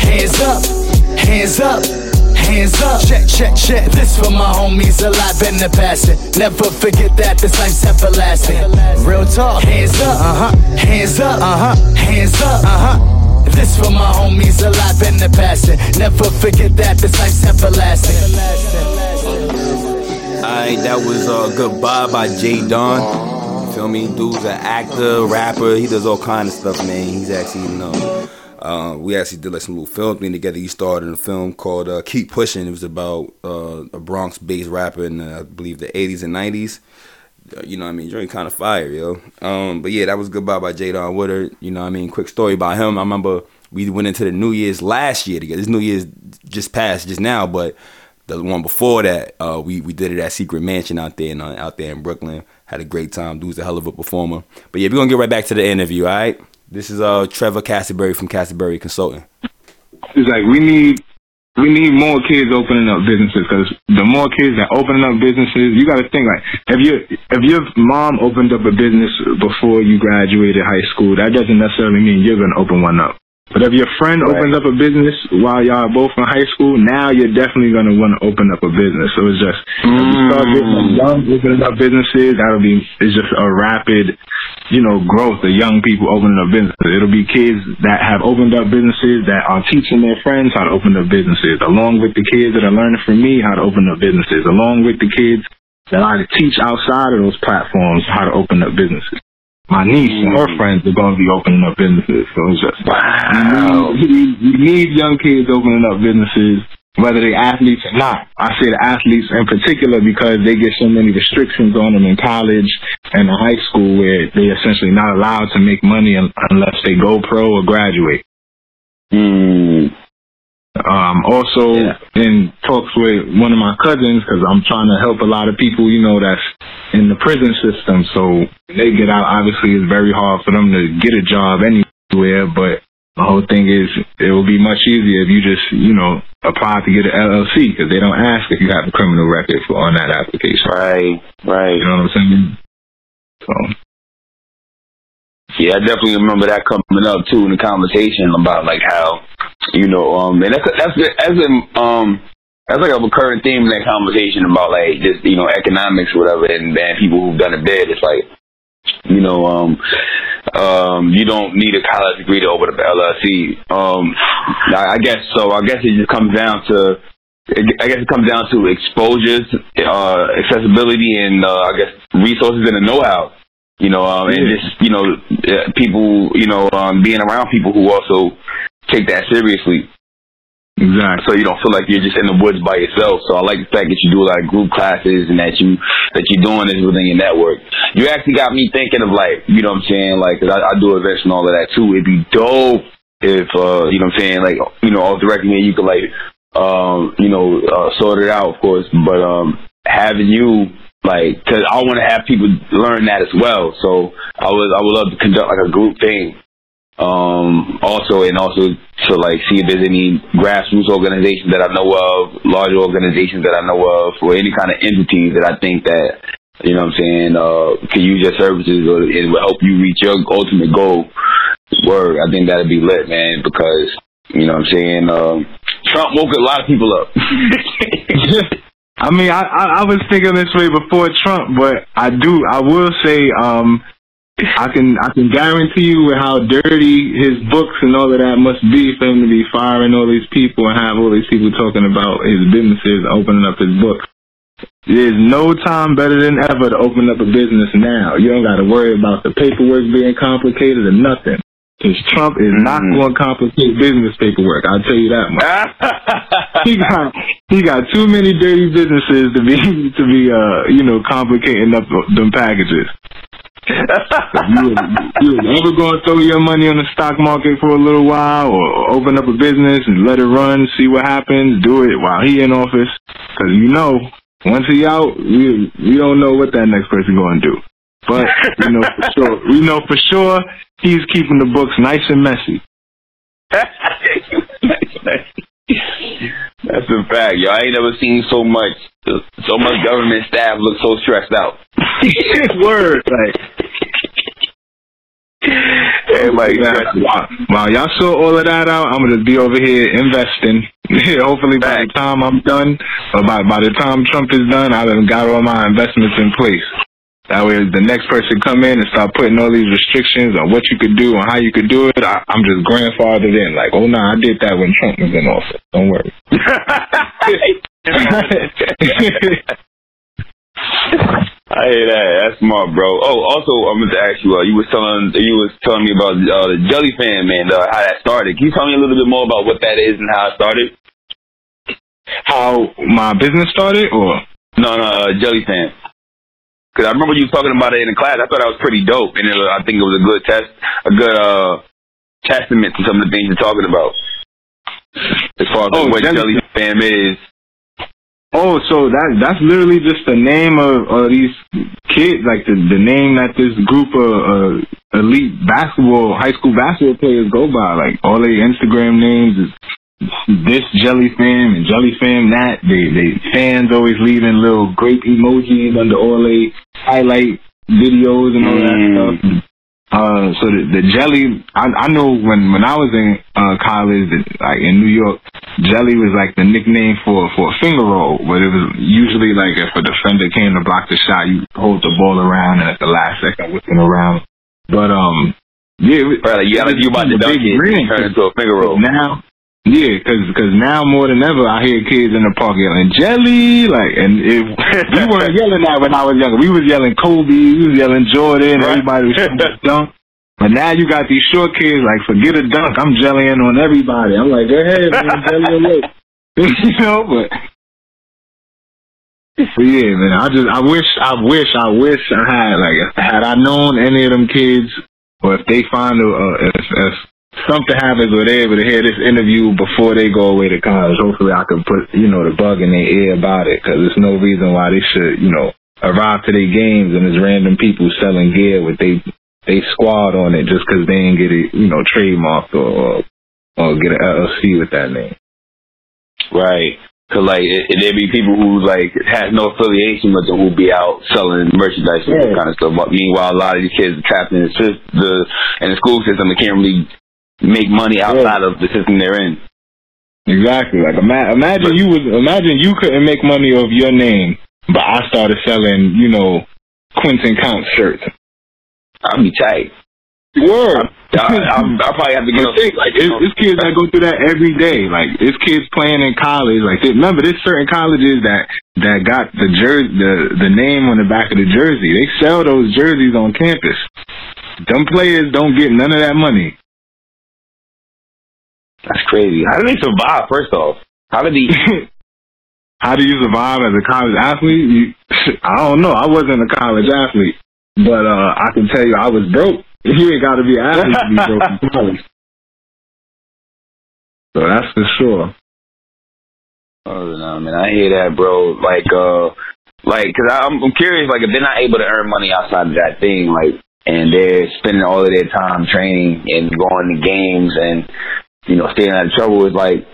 Hands up, hands up. Hands up, check, check, check. This for my homies alive in the passing. Never forget that this life's everlasting. Real talk. Hands up, uh huh. Hands up, uh huh. Hands up, uh huh. This for my homies alive in the passing. Never forget that this life's everlasting. Alright, that was uh, Goodbye by Jadon. feel me? Dude's an actor, rapper. He does all kind of stuff, man. He's actually, you know. Uh, we actually did like some little film thing together. He starred in a film called uh, Keep Pushing. It was about uh, a Bronx-based rapper in uh, I believe the 80s and 90s. Uh, you know what I mean? Drink kind of fire, yo. Um, but yeah, that was Goodbye by Jadon Woodard. You know what I mean? Quick story about him. I remember we went into the New Year's last year together. This New Year's just passed just now, but the one before that, uh, we we did it at Secret Mansion out there in, out there in Brooklyn. Had a great time. Dude's a hell of a performer. But yeah, we're gonna get right back to the interview. All right. This is uh Trevor Cassaberry from Cassaberry Consulting. It's like we need we need more kids opening up businesses because the more kids that opening up businesses, you got to think like if your if your mom opened up a business before you graduated high school, that doesn't necessarily mean you're gonna open one up. But if your friend right. opens up a business while y'all are both in high school, now you're definitely gonna want to open up a business. So it's just mm. if you start getting mm. young opening up businesses, that'll be it's just a rapid, you know, growth of young people opening up businesses. It'll be kids that have opened up businesses that are teaching their friends how to open up businesses, along with the kids that are learning from me how to open up businesses, along with the kids that I teach outside of those platforms how to open up businesses my niece and her mm. friends are going to be opening up businesses. So it's just wow. You need, you need young kids opening up businesses, whether they're athletes or not. I say the athletes in particular because they get so many restrictions on them in college and in high school where they're essentially not allowed to make money unless they go pro or graduate. Mm. Um, also yeah. in talks with one of my cousins because I'm trying to help a lot of people, you know, that's in the prison system. So they get out, obviously it's very hard for them to get a job anywhere, but the whole thing is it will be much easier if you just, you know, apply to get an LLC because they don't ask if you have a criminal record for on that application. Right, right. You know what I'm saying? So. Yeah, I definitely remember that coming up too in the conversation about like how you know, um, and that's that's that's a um that's like a recurring theme in that conversation about like just you know economics or whatever, and man, people who've done it bad. It's like you know, um, um, you don't need a college degree to open up an LLC. Um, I guess so. I guess it just comes down to. I guess it comes down to exposures, uh, accessibility, and uh, I guess resources and the know-how. You know, um, and just you know, people, you know, um, being around people who also take that seriously. Exactly. So you don't feel like you're just in the woods by yourself. So I like the fact that you do a lot of group classes and that you that you're doing this within your network. You actually got me thinking of like, you know what I'm saying? Like, cause I, I do events and all of that too. It'd be dope if, uh, you know what I'm saying? Like, you know, off the record, you could like, um, you know, uh, sort it out, of course. But um, having you like, cause I want to have people learn that as well. So I would I would love to conduct like a group thing Um, also, and also to like see if there's any grassroots organizations that I know of, larger organizations that I know of, or any kind of entities that I think that you know what I'm saying uh, can use your services or it will help you reach your ultimate goal. Word, I think that'd be lit, man, because you know what I'm saying. Um, Trump woke a lot of people up. I mean, I, I I was thinking this way before Trump, but I do I will say um I can I can guarantee you how dirty his books and all of that must be for him to be firing all these people and have all these people talking about his businesses, opening up his books. There's no time better than ever to open up a business now. You don't got to worry about the paperwork being complicated or nothing. Because Trump is not Mhm. going to complicate business paperwork. I'll tell you that much. he got he got too many dirty businesses to be to be uh you know complicating up them packages. You you ever going to throw your money on the stock market for a little while, or open up a business and let it run, see what happens, do it while he in office, because you know once he out, we we don't know what that next person going to do. But we know for sure, we know for sure he's keeping the books nice and messy. That's a fact, yo. I ain't never seen so much, so much government staff look so stressed out. Word, like Everybody Wow, wow, y'all saw all of that out. I'm gonna just be over here investing. Hopefully, by the time I'm done, or by by the time Trump is done, I've got all my investments in place. That way, the next person come in and start putting all these restrictions on what you could do and how you could do it. I, I'm just grandfathered in. Like, oh no, I did that when Trump was in office. Don't worry. I hear that. That's smart, bro. Oh, also, I'm going to ask you. Uh, you was telling you was telling me about uh, the Jelly Fam, man. Uh, how that started. Can you tell me a little bit more about what that is and how it started? how my business started, or No, no, uh, Jelly Fam. Because I remember you talking about it in the class. I thought that was pretty dope, and it I think it was a good test, a good uh, testament to some of the things you're talking about. As far as Oh, like, what Jelly- Fam is. Oh, so that that's literally just the name of, of these kids, like the the name that this group of uh, elite basketball, high school basketball players go by. Like all their Instagram names is this Jelly Fam and Jelly Fam that. They they fans always leaving little grape emojis under all they highlight videos and all that Mm. stuff. Uh, so the, the jelly, I, I know when when I was in uh, college, like in New York, jelly was like the nickname for for a finger roll. But it was usually like if a defender came to block the shot, you hold the ball around and at the last second whipping around. But um, yeah, it was- Right, like you, like you about to it was a dunk it, turn into a finger roll. Now, yeah, because cause now more than ever, I hear kids in the park yelling jelly, like, and it, we weren't yelling that when I was younger. We was yelling Kobe, we was yelling Jordan, Right. everybody was dunk. But now you got these short kids like, forget a dunk, I'm jellying on everybody. I'm like, go ahead, man, jelly away. you know, but. But yeah, man. I just, I wish, I wish, I wish I had like, had I known any of them kids, or if they find a, uh, if, if something happens where they're able to hear this interview before they go away to college, hopefully I can put, you know, the bug in their ear about it, because there's no reason why they should, you know, arrive to their games and there's random people selling gear with they they squad on it just because they didn't get it, you know, trademarked or or get an LLC with that name. Right. Cause like it, it, there be people who like has no affiliation with them who be out selling merchandise and that kind of stuff. But meanwhile, a lot of these kids are trapped in the, the in the school system and can't really make money outside of the system they're in. Exactly. Like ima- imagine you was imagine you couldn't make money off your name, but I started selling, you know, Quentin Count shirts. I'll be tight. Word. I, I, I probably have to get But on. like it's, it's kids that go through that every day. Like it's kids playing in college. Like they- remember, there's certain colleges that that got the jersey, the the name on the back of the jersey. They sell those jerseys on campus. Them players don't get none of that money. That's crazy. How do they survive? First off, how did he? How do you survive as a college athlete? You, I don't know. I wasn't a college athlete, but uh I can tell you I was broke. You ain't got to be an athlete to be broke in college. So that's for sure. Oh no, man, I hear that, bro. Like, uh, like, cause I'm, I'm curious. Like, if they're not able to earn money outside of that thing, like, and they're spending all of their time training and going to games and you know staying out of trouble. is like,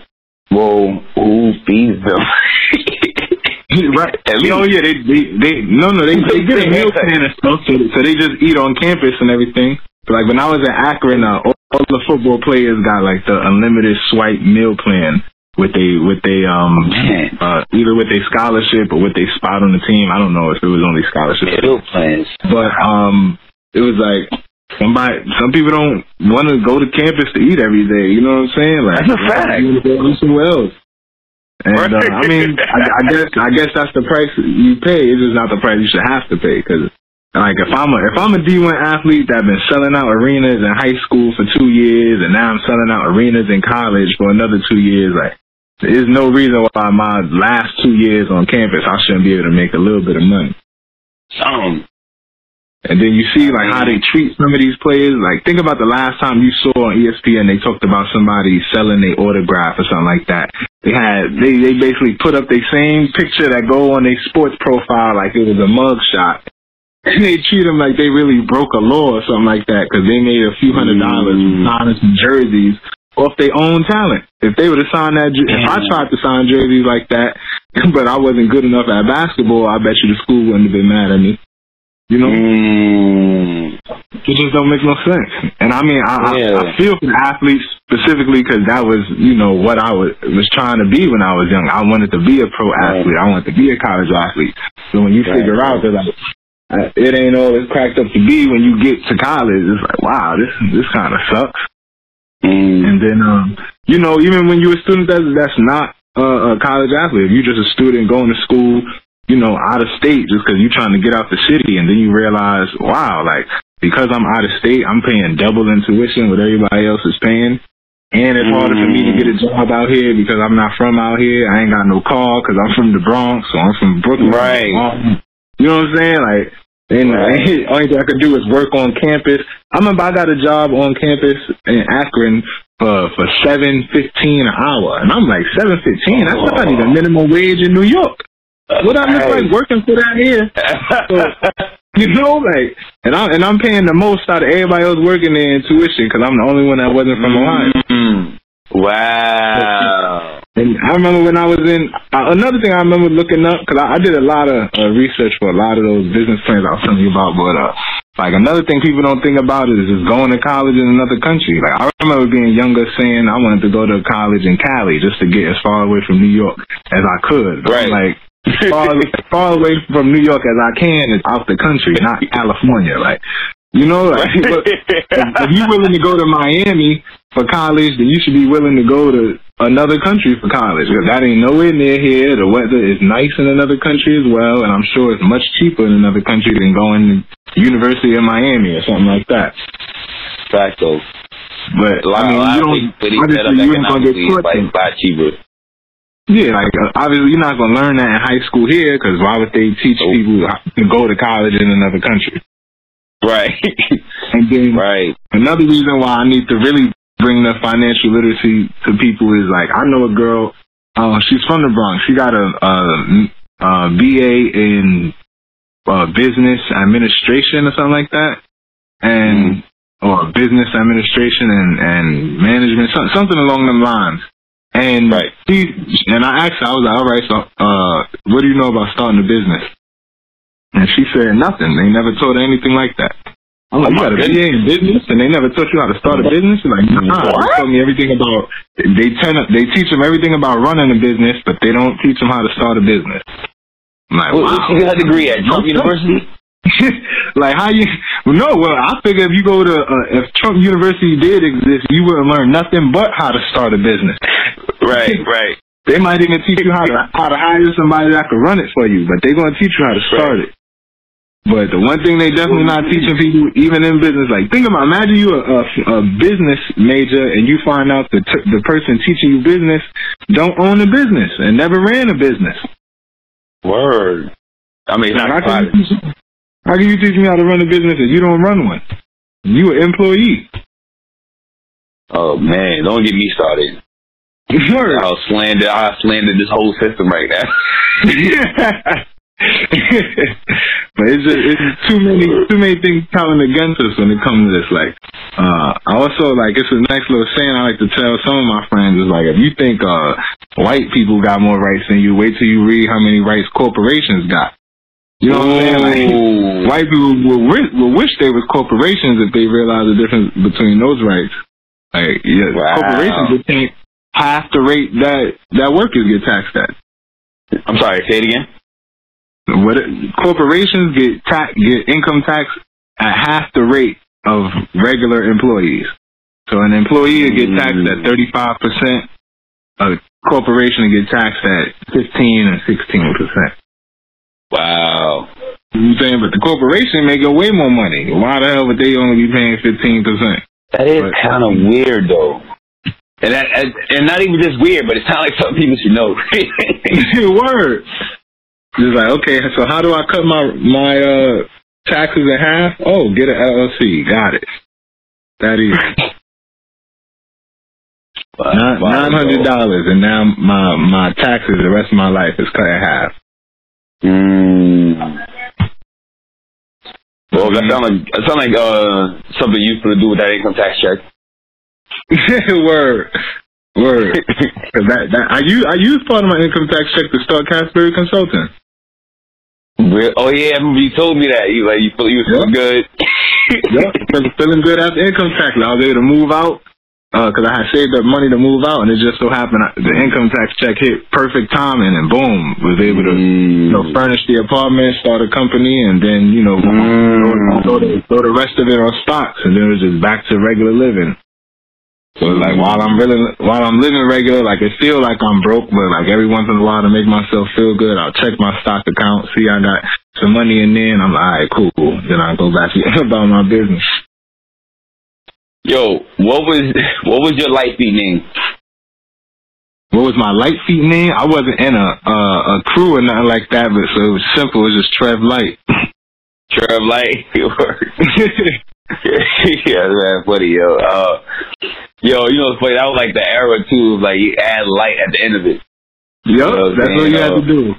well, who feeds them? right. At least. Oh yeah, they they, they no no they they get a meal plan and stuff, so, so they just eat on campus and everything. But like when I was at Akron, uh, all, all the football players got like the unlimited swipe meal plan with they with they um uh either with a scholarship or with a spot on the team. I don't know if it was only scholarship. Meal plans. But um it was like somebody some people don't want to go to campus to eat every day, you know what I'm saying? Like That's a fact. You want to go somewhere else. And uh, I mean, I, I guess I guess that's the price you pay. It's just not the price you should have to pay. Because like if I'm a if I'm a D1 athlete that been selling out arenas in high school for two years, and now I'm selling out arenas in college for another two years, like there's no reason why my last two years on campus I shouldn't be able to make a little bit of money. Um, And then you see like how they treat some of these players. Like think about the last time you saw on ESPN they talked about somebody selling their autograph or something like that. They had they they basically put up the same picture that go on their sports profile like it was a mug shot. And they treat them like they really broke a law or something like that because they made a few hundred dollars Mm. signing some jerseys off their own talent. If they would have signed that, if I tried to sign jerseys like that, but I wasn't good enough at basketball, I bet you the school wouldn't have been mad at me. You know, mm, it just don't make no sense. And I mean, I, Yeah. I, I feel for the athletes specifically because that was, you know, what I was was trying to be when I was young. I wanted to be a pro athlete. I wanted to be a college athlete. So when you Right. figure out that like uh, it ain't all it's cracked up to be when you get to college, it's like, wow, this this kind of sucks. mm, And then, um, you know, even when you're a student that's, that's not uh, a college athlete, if you're just a student going to school, you know, out of state just because you're trying to get out the city, and then you realize, wow, like, because I'm out of state, I'm paying double in tuition what everybody else is paying. And it's harder for me to get a mm. job out here because I'm not from out here. I ain't got no car because I'm from the Bronx or I'm from Brooklyn. Right. You know what I'm saying? Like, and Right. only thing I could do is work on campus. I remember I got a job on campus in Akron for for seven fifteen an hour, and I'm like seven fifteen. That's not even oh. minimum wage in New York. What I look like working for that here? You know, like, and I'm and I'm paying the most out of everybody else working there in tuition because I'm the only one that wasn't from Ohio. Mm. Wow. And I remember when I was in uh, another thing I remember looking up because I, I did a lot of uh, research for a lot of those business plans I was telling you about. But uh, like another thing people don't think about is just going to college in another country. Like I remember being younger saying I wanted to go to college in Cali just to get as far away from New York as I could. But I'm Right. like far, as far away from New York as I can is out the country, not California. Like you know, like if, you're willing to go to Miami for college, then you should be willing to go to another country for college. 'Cause That ain't nowhere near here. The weather is nice in another country as well, and I'm sure it's much cheaper in another country than going to University of Miami or something like that. Facto. But A lot, I mean, a lot you don't. set Obviously, you ain't gonna get economically, it's caught. like then. a lot cheaper. Yeah, like uh, obviously you're not gonna learn that in high school here because why would they teach Nope. people to go to college in another country? Right. And then right. Another reason why I need to really bring the financial literacy to people is like I know a girl. Uh, she's from the Bronx. She got a, a, a BA in uh, business administration or something like that, and or business administration and and management, something along them lines. And Right. she and I asked her, I was like, all right, so uh, what do you know about starting a business? And she said nothing. They never taught her anything like that. I'm like, Oh, you got a. BA in business, and they never taught you how to start a business. She's like, nah, they What? told me everything about. They tell they teach them everything about running a business, but they don't teach them how to start a business. I'm like, What, wow. she got a degree at Trump University? like how you? Well, no, well, I figure if you go to uh, if Trump University did exist, you wouldn't learn nothing but how to start a business. Right, right. They might even teach you how to how to hire somebody that can run it for you, but they're gonna teach you how to start it. But the one thing they definitely not teaching people, even in business, like think about, imagine you a, a, a business major and you find out the t- the person teaching you business don't own a business and never ran a business. Word. I mean, Like, not how, can you how can you teach me how to run a business if you don't run one? You an employee. Oh man, don't get me started. Word. I'll slander, I'll slander this whole system right now. but it's just it's too many too many things coming against us when it comes to this. Like, uh, I also like it's a nice little saying I like to tell some of my friends is like if you think uh white people got more rights than you, wait till you read how many rights corporations got. You know what I'm saying? Like, white people will, wi- will wish they was corporations if they realize the difference between those rights. Like, yeah, Wow. corporations get taxed half the rate that that workers get taxed at. I'm sorry, say it again. What corporations get tax get income tax at half the rate of regular employees. So an employee will get taxed at mm. 35 percent. A corporation get taxed at 15 and 16 percent. Wow. You saying? But the corporation making way more money. Why the hell would they only be paying 15 percent? That is kind of weird, though. And that, and, not even just weird, but it sounds like something people should know. Word. Just like, okay, so how do I cut my my uh taxes in half? Oh, get an LLC. Got it. That is nine hundred dollars, and now my my taxes the rest of my life is cut in half. Mm. Well, that sounds like that sound like uh something useful to do with that income tax check. Word. Word. that, that I use I use part of my income tax check to start Cassaberry Consulting. Real- Oh yeah, you told me that. You like you feel you was feeling good. Yep. Feeling- Feeling good after income tax. I was able to move out because I had saved up money to move out, and it just so happened I- the income tax check hit perfect timing, and boom, was able to you know Mm. furnish the apartment, start a company, and then you know Mm. throw, the, throw the rest of it on stocks, and then it was just back to regular living. So it's like while I'm really while I'm living regular, like it feel like I'm broke, but like every once in a while to make myself feel good, I'll check my stock account, see I got some money in there, and I'm like, all right, cool. Then I go back to about my business. Yo, what was what was your light feet name? What was my light feet name? I wasn't in a uh, a crew or nothing like that, but so it was simple. It was just Trev Light. Trev Light. yeah, man, funny, yo. Uh, yo, you know what's funny? That was like the era too. Like you add light at the end of it. Yep, know what that's what you had to do.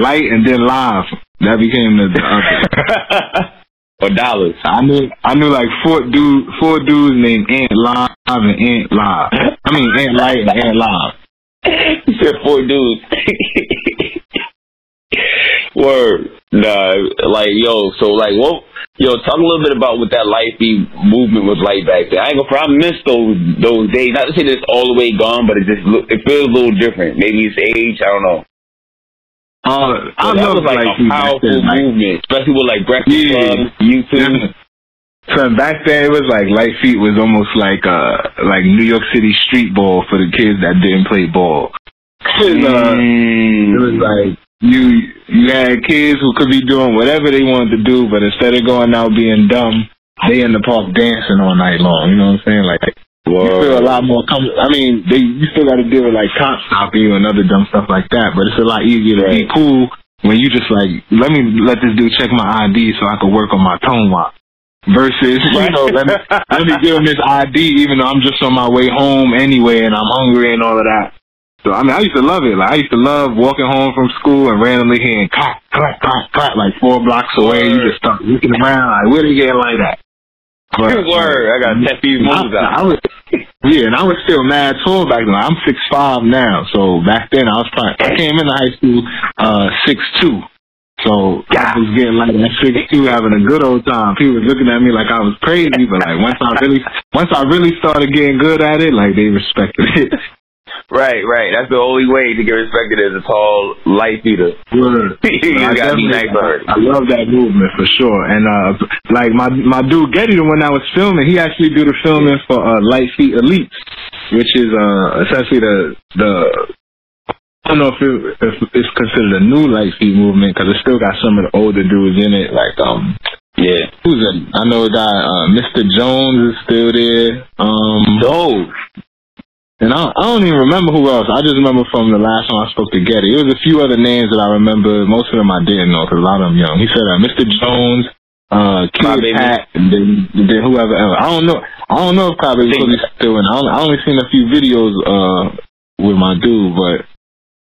Light and then live. That became the, the. Or dollars. I knew I knew like four dude four dudes named Ant Live and Ant Live. I mean Ant Light and Ant Live. you said four dudes. Word. Nah, like yo, so like what yo, talk a little bit about what that light feet movement was like back then. I ain't gonna miss those those days. Not to say that it's all the way gone, but it just it feels a little different. Maybe it's age, I don't know. Uh, I But that was like, Light a powerful then. Like, movement, especially with like Breakfast Yeah. Club, YouTube. So back then it was like Light Feet was almost like uh like New York City street ball for the kids that didn't play ball. uh, Mm. It was like you you had kids who could be doing whatever they wanted to do, but instead of going out being dumb, they in the park dancing all night long. You know what I'm saying? Like you feel a lot more com- I mean, they you still got to deal with like cops stopping you and other dumb stuff like that, but it's a lot easier to be cool when you just like let me let this dude check my ID so I can work on my tone walk. Versus, you know, let me, let me give him his ID even though I'm just on my way home anyway and I'm hungry and all of that. So I mean, I used to love it. Like I used to love walking home from school and randomly hearing clap, clap, clap, clap, like four blocks away. You just start looking around, like where they getting like that? Word, I got ten feet moves I, I was, yeah, and I was still mad tall back then. I'm six five now, so back then I was probably I came into high school uh six two. So I was getting like that six two, having a good old time. People was looking at me like I was crazy, but like once I really once I really started getting good at it, like they respected it. Right, right. That's the only way to get respected as a tall light feeder. Word. you I gotta be nice already. I love that movement for sure. And uh like my my dude Getty, the one that was filming, he actually do the filming for uh Light Feet Elite, which is uh essentially the the I don't know if, it, if it's considered a new Light Feet movement because it still got some of the older dudes in it, like um Yeah. who's in? I know a guy, uh, Mr. Jones is still there. Um, Dope. And I, I don't even remember who else. I just remember from the last time I spoke to Getty. It was a few other names that I remember. Most of them I didn't know because a lot of them young. He said uh, Mr. Jones, uh, Kid. Pat, and then, then whoever else. I don't know. I don't know if Cry Baby Think- Cooley's still in. I only, I only seen a few videos uh with my dude, but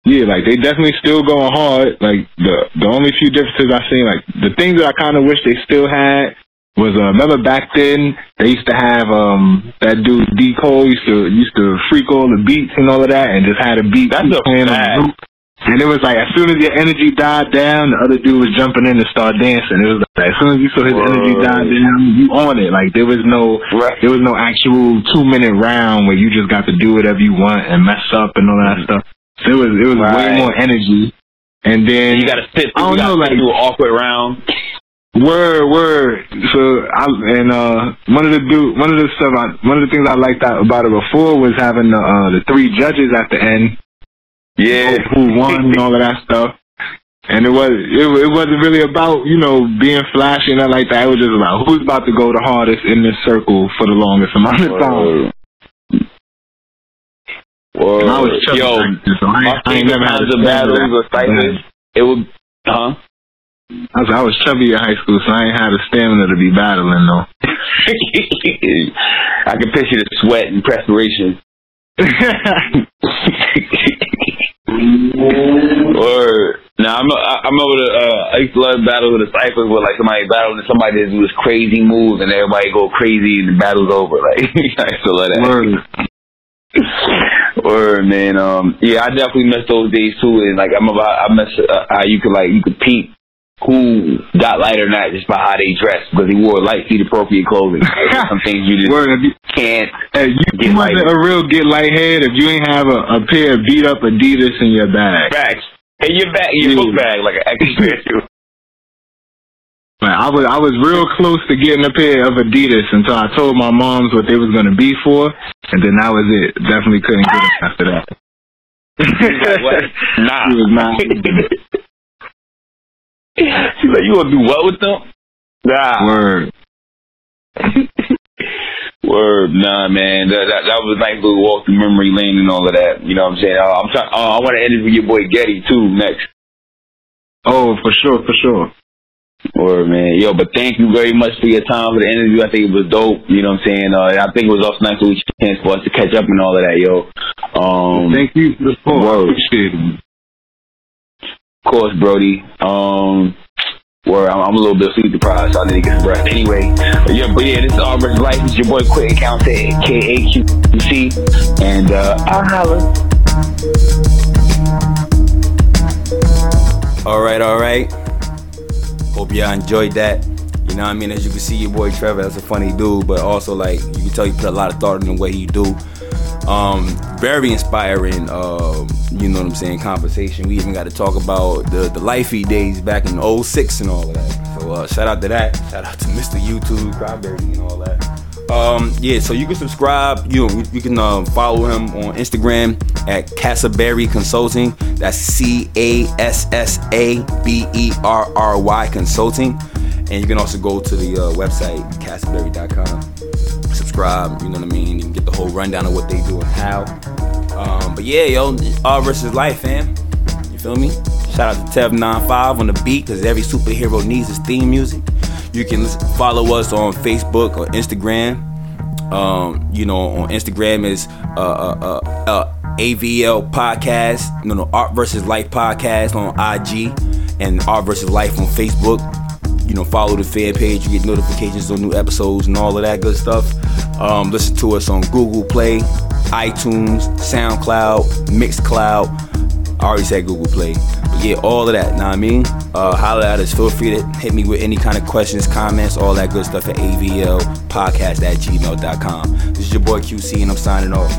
yeah, like they definitely still going hard. Like the the only few differences I seen, like the things that I kind of wish they still had was uh, remember back then they used to have um that dude D Cole used to used to freak all the beats and all of that, and just had a beat That's playing on fact. the loop. And it was like as soon as your energy died down, the other dude was jumping in to start dancing. It was like as soon as you saw his energy Word. die down, you on it. Like there was no Right. there was no actual two minute round where you just got to do whatever you want and mess up and all that stuff. So it was it was way more energy. And then You gotta sit I don't you gotta know, like- do an awkward round. Word, word. So I and uh one of the do one of the stuff I, one of the things I liked out about it before was having the uh the three judges at the end Yeah. who won and all of that stuff. And it was it, it wasn't really about you know being flashy and nothing like that. It was just about who's about to go the hardest in this circle for the longest amount of time. Word. And I was Yo, so I, my ain't- I ain't never had a or it would, huh? I was, I was chubby in high school, so I ain't had the stamina to be battling though. I can picture the sweat and perspiration. or now I'm I, I remember the uh, I used to love battles with the ciphers where like somebody battling and somebody just do this crazy move and everybody go crazy and the battle's over. Like I used to love that. Word. Word, man. Um, yeah, I definitely miss those days too. And like I remember, I, I miss uh, how you could like you could peep who got light or not just by how they dressed because he wore light feet appropriate clothing. Some things you just Word. You, can't. Hey, you, Get you wasn't light. a real get light head if you ain't have a, a pair of beat up Adidas in your bag. Facts. Hey, your bag, your book bag, like an extra. Like, I was I was real close to getting a pair of Adidas until I told my moms what they was gonna be for, and then that was it. Definitely couldn't get them after that. Nah. She. She's like, you gonna do what with them? Nah. Word. Word, nah, man. That, that that was a nice little walk through memory lane and all of that. You know what I'm saying? Uh, I'm trying. Uh, I want to interview your boy Getty too next. Oh, for sure, for sure. Word, man. Yo, but thank you very much for your time for the interview. I think it was dope. You know what I'm saying? Uh, I think it was also nice to chance for us to catch up and all of that, yo. Um, Thank you for the support. I Word. appreciate it. Of course, Brody. Um, where I'm, I'm a little bit sleep deprived, so I need to get some rest. Anyway, but yeah, but yeah, this is Auburn Life. It's your boy Quentin Count K-A-Q-C. And, uh, I'll holler. All right, all right. Hope y'all enjoyed that. You know what I mean? As you can see, your boy Trevor, that's a funny dude, but also like you can tell he put a lot of thought in the way he do. Um, very inspiring. Um, you know what I'm saying? Conversation. We even got to talk about the the lifey days back in 06 and all of that. So uh, shout out to that. Shout out to Mr. YouTube, Cryberry, and all that. Um, yeah, so you can subscribe. You you can um, follow him on Instagram at Cassaberry Consulting. That's C A S S A B E R R Y Consulting. And you can also go to the uh, website cassaberry.com. Subscribe. You know what I mean. You can get the whole rundown of what they do and how. Um, but yeah, yo, Art versus life, fam. You feel me? Shout out to Tev95 on the beat because every superhero needs his theme music. You can follow us on Facebook or Instagram. Um, you know, on Instagram is uh, uh, uh, uh, AVL Podcast, no, no, Art versus Life Podcast on IG, and Art versus Life on Facebook. You know, follow the fan page. You get notifications on new episodes and all of that good stuff. Um, listen to us on Google Play, iTunes, SoundCloud, Mixcloud. I already said Google Play. But yeah, all of that, know what I mean? Uh, holler at us. Feel free to hit me with any kind of questions, comments, all that good stuff at AVL podcast at gmail.com. This is your boy QC and I'm signing off.